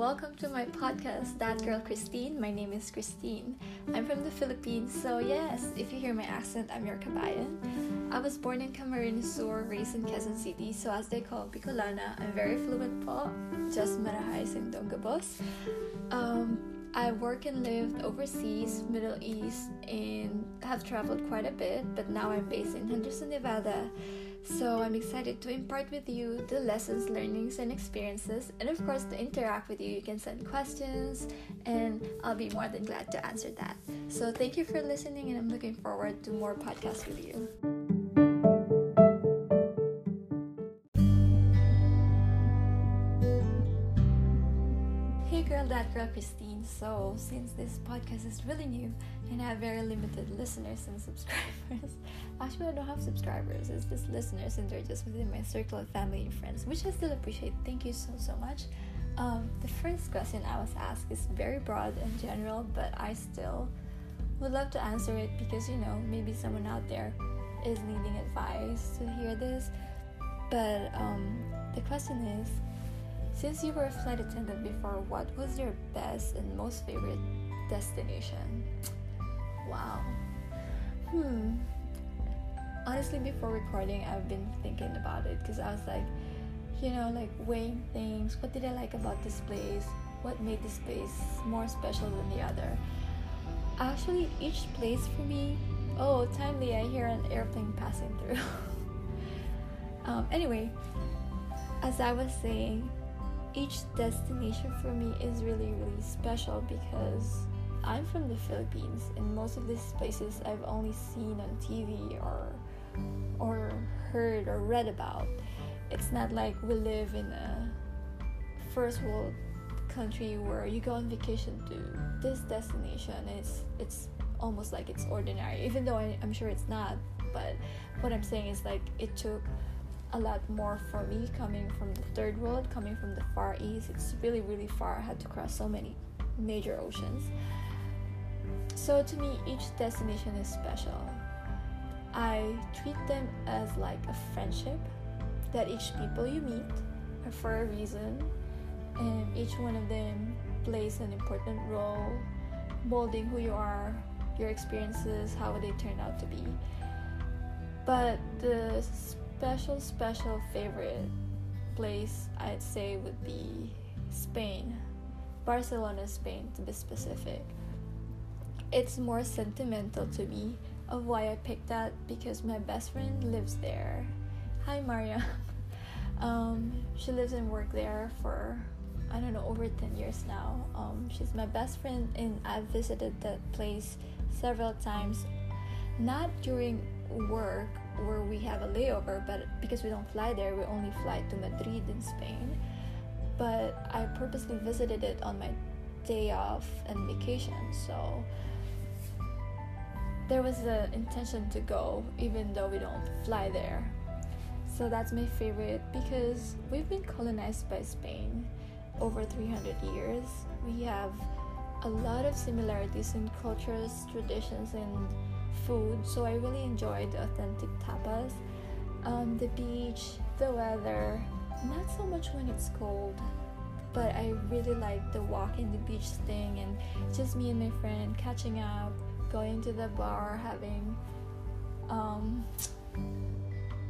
welcome to my podcast, That Girl Christine. My name is Christine. I'm from the Philippines, so yes, if you hear my accent, I'm your kabayan. I was born in Camarines Sur, raised in Quezon City, so as they call Bicolana, I'm very fluent po, just marahay in Dongabos. Um, I work and lived overseas, Middle East, and have traveled quite a bit, but now I'm based in Henderson, Nevada. So I'm excited to impart with you the lessons, learnings, and experiences, and of course, to interact with you. You can send questions, and I'll be more than glad to answer that. So thank you for listening, and I'm looking forward to more podcasts with you. Christine. So, since this podcast is really new and I have very limited listeners and subscribers, actually, I don't have subscribers, it's just listeners, and they're just within my circle of family and friends, which I still appreciate. Thank you so, so much. Um, the first question I was asked is very broad and general, but I still would love to answer it because you know, maybe someone out there is needing advice to hear this. But um, the question is since you were a flight attendant before, what was your best and most favorite destination? Wow. Hmm. Honestly, before recording, I've been thinking about it because I was like, you know, like weighing things. What did I like about this place? What made this place more special than the other? Actually, each place for me. Oh, timely! I hear an airplane passing through. um, anyway, as I was saying, each destination for me is really really special because I'm from the Philippines and most of these places I've only seen on TV or or heard or read about. It's not like we live in a first world country where you go on vacation to this destination it's it's almost like it's ordinary even though I, I'm sure it's not but what I'm saying is like it took a lot more for me coming from the third world, coming from the far east. It's really, really far. I had to cross so many major oceans. So to me, each destination is special. I treat them as like a friendship that each people you meet are for a reason, and each one of them plays an important role molding who you are, your experiences, how they turn out to be. But the special, special favorite place I'd say would be Spain, Barcelona, Spain to be specific. It's more sentimental to me of why I picked that because my best friend lives there. Hi, Maria. Um, she lives and works there for I don't know over 10 years now. Um, she's my best friend, and I've visited that place several times, not during work where we have a layover, but because we don't fly there, we only fly to Madrid in Spain. But I purposely visited it on my day off and vacation, so there was the intention to go even though we don't fly there. So that's my favorite because we've been colonized by Spain over 300 years. We have a lot of similarities in cultures, traditions, and food, so I really enjoyed the authentic tapas. Um, the beach, the weather, not so much when it's cold, but I really like the walk in the beach thing and just me and my friend catching up, going to the bar, having um,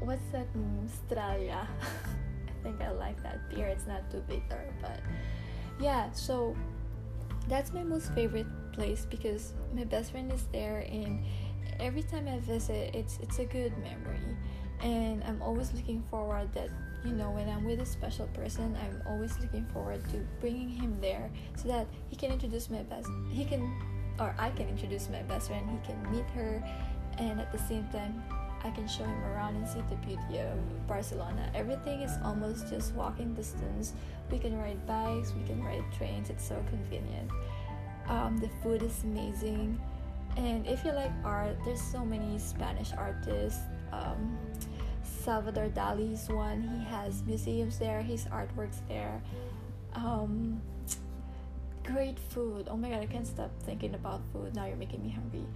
what's that? Estrella. I think I like that beer. It's not too bitter, but yeah. So that's my most favorite place because my best friend is there and every time I visit, it's it's a good memory, and I'm always looking forward that you know when I'm with a special person, I'm always looking forward to bringing him there so that he can introduce my best. He can, or I can introduce my best friend. He can meet her, and at the same time, I can show him around and see the beauty of Barcelona. Everything is almost just walking distance. We can ride bikes, we can ride trains. It's so convenient. Um, the food is amazing. And if you like art, there's so many Spanish artists. Um, Salvador Dali's one. He has museums there. His artworks there. Um, great food. Oh my god, I can't stop thinking about food. Now you're making me hungry.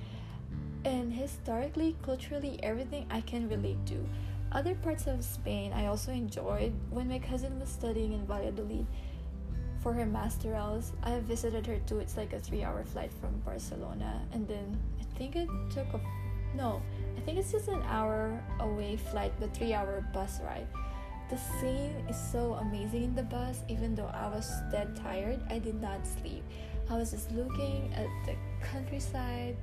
And historically, culturally, everything I can relate to. Other parts of Spain I also enjoyed when my cousin was studying in Valladolid. For her masterals. I visited her too. It's like a three-hour flight from Barcelona, and then I think it took a no, I think it's just an hour away flight, but three-hour bus ride. The scene is so amazing in the bus. Even though I was dead tired, I did not sleep. I was just looking at the countryside,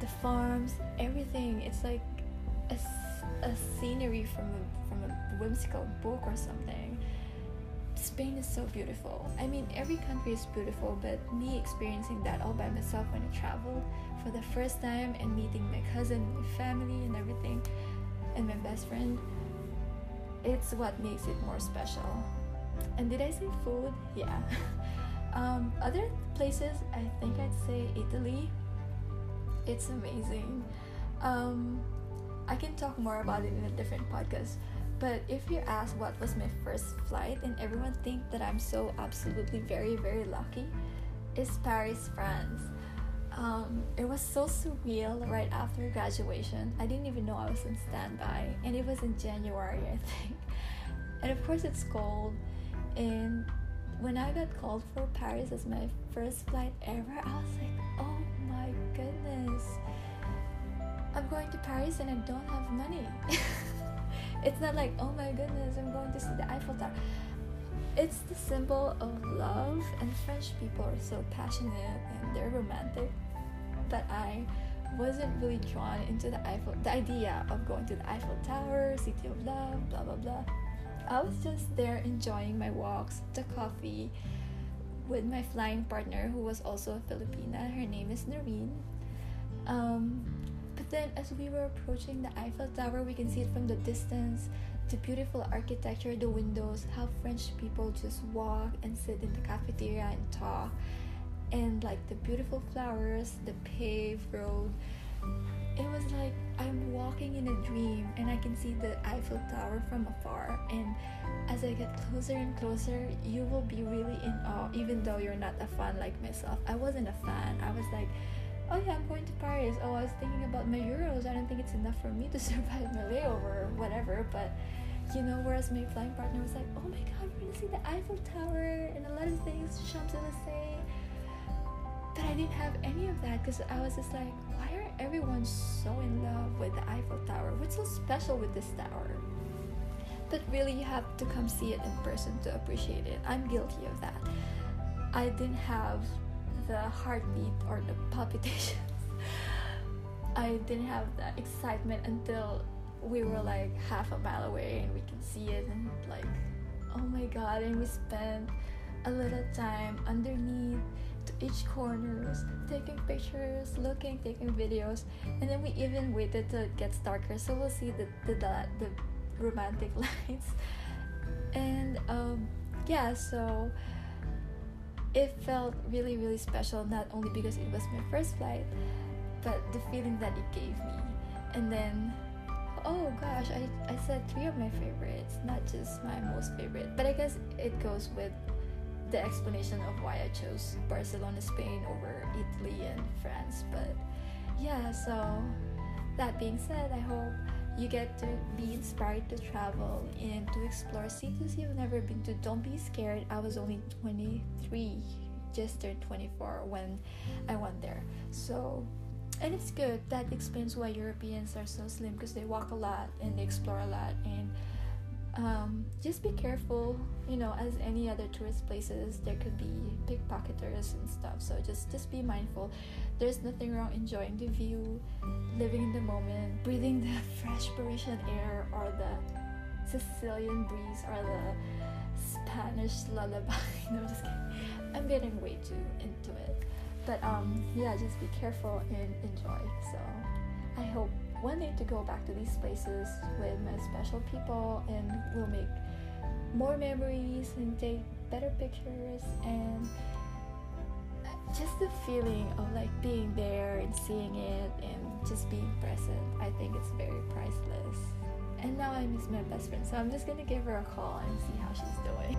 the farms, everything. It's like a, a scenery from a, from a whimsical book or something. Spain is so beautiful. I mean, every country is beautiful, but me experiencing that all by myself when I traveled for the first time and meeting my cousin, my family, and everything, and my best friend, it's what makes it more special. And did I say food? Yeah. um, other places, I think I'd say Italy. It's amazing. Um, I can talk more about it in a different podcast but if you ask what was my first flight and everyone think that I'm so absolutely very very lucky, it's Paris, France. Um, it was so surreal right after graduation. I didn't even know I was on standby, and it was in January, I think. And of course, it's cold. And when I got called for Paris as my first flight ever, I was like, oh my goodness, I'm going to Paris and I don't have money. It's not like, oh my goodness, I'm going to see the Eiffel Tower. It's the symbol of love, and French people are so passionate and they're romantic. But I wasn't really drawn into the Eiffel, the idea of going to the Eiffel Tower, City of Love, blah blah blah. I was just there enjoying my walks, the coffee, with my flying partner who was also a Filipina. Her name is Noreen. Um, then, as we were approaching the Eiffel Tower, we can see it from the distance the beautiful architecture, the windows, how French people just walk and sit in the cafeteria and talk, and like the beautiful flowers, the paved road. It was like I'm walking in a dream, and I can see the Eiffel Tower from afar. And as I get closer and closer, you will be really in awe, even though you're not a fan like myself. I wasn't a fan, I was like, oh yeah, I'm going to Paris. Oh, I was thinking about my euros. I don't think it's enough for me to survive my layover or whatever. But you know, whereas my flying partner was like, oh my god, we're gonna see the Eiffel Tower and a lot of things, Champs Elysees. But I didn't have any of that because I was just like, why are everyone so in love with the Eiffel Tower? What's so special with this tower? But really, you have to come see it in person to appreciate it. I'm guilty of that. I didn't have the heartbeat or the palpitations. I didn't have that excitement until we were like half a mile away and we can see it and like oh my god and we spent a little time underneath to each corners taking pictures looking taking videos and then we even waited till it gets darker so we'll see the the, the, the romantic lights and um yeah so it felt really really special not only because it was my first flight but the feeling that it gave me. And then oh gosh I, I said three of my favorites not just my most favorite but i guess it goes with the explanation of why i chose barcelona spain over italy and france but yeah so that being said i hope you get to be inspired to travel and to explore cities you've never been to. Don't be scared. I was only 23, just turned 24 when I went there. So, and it's good. That explains why Europeans are so slim because they walk a lot and they explore a lot and um, just be careful you know as any other tourist places there could be pickpocketers and stuff. So just just be mindful. There's nothing wrong enjoying the view living in the moment breathing the fresh parisian air or the sicilian breeze or the spanish lullaby. No just kidding. I'm getting way too into it. But um yeah just be careful and enjoy. So i hope one day to go back to these places with my special people and we'll make more memories and take better pictures and just the feeling of like being there and seeing it and just being present i think it's very priceless. And now i miss my best friend so i'm just gonna give her a call and see how she's doing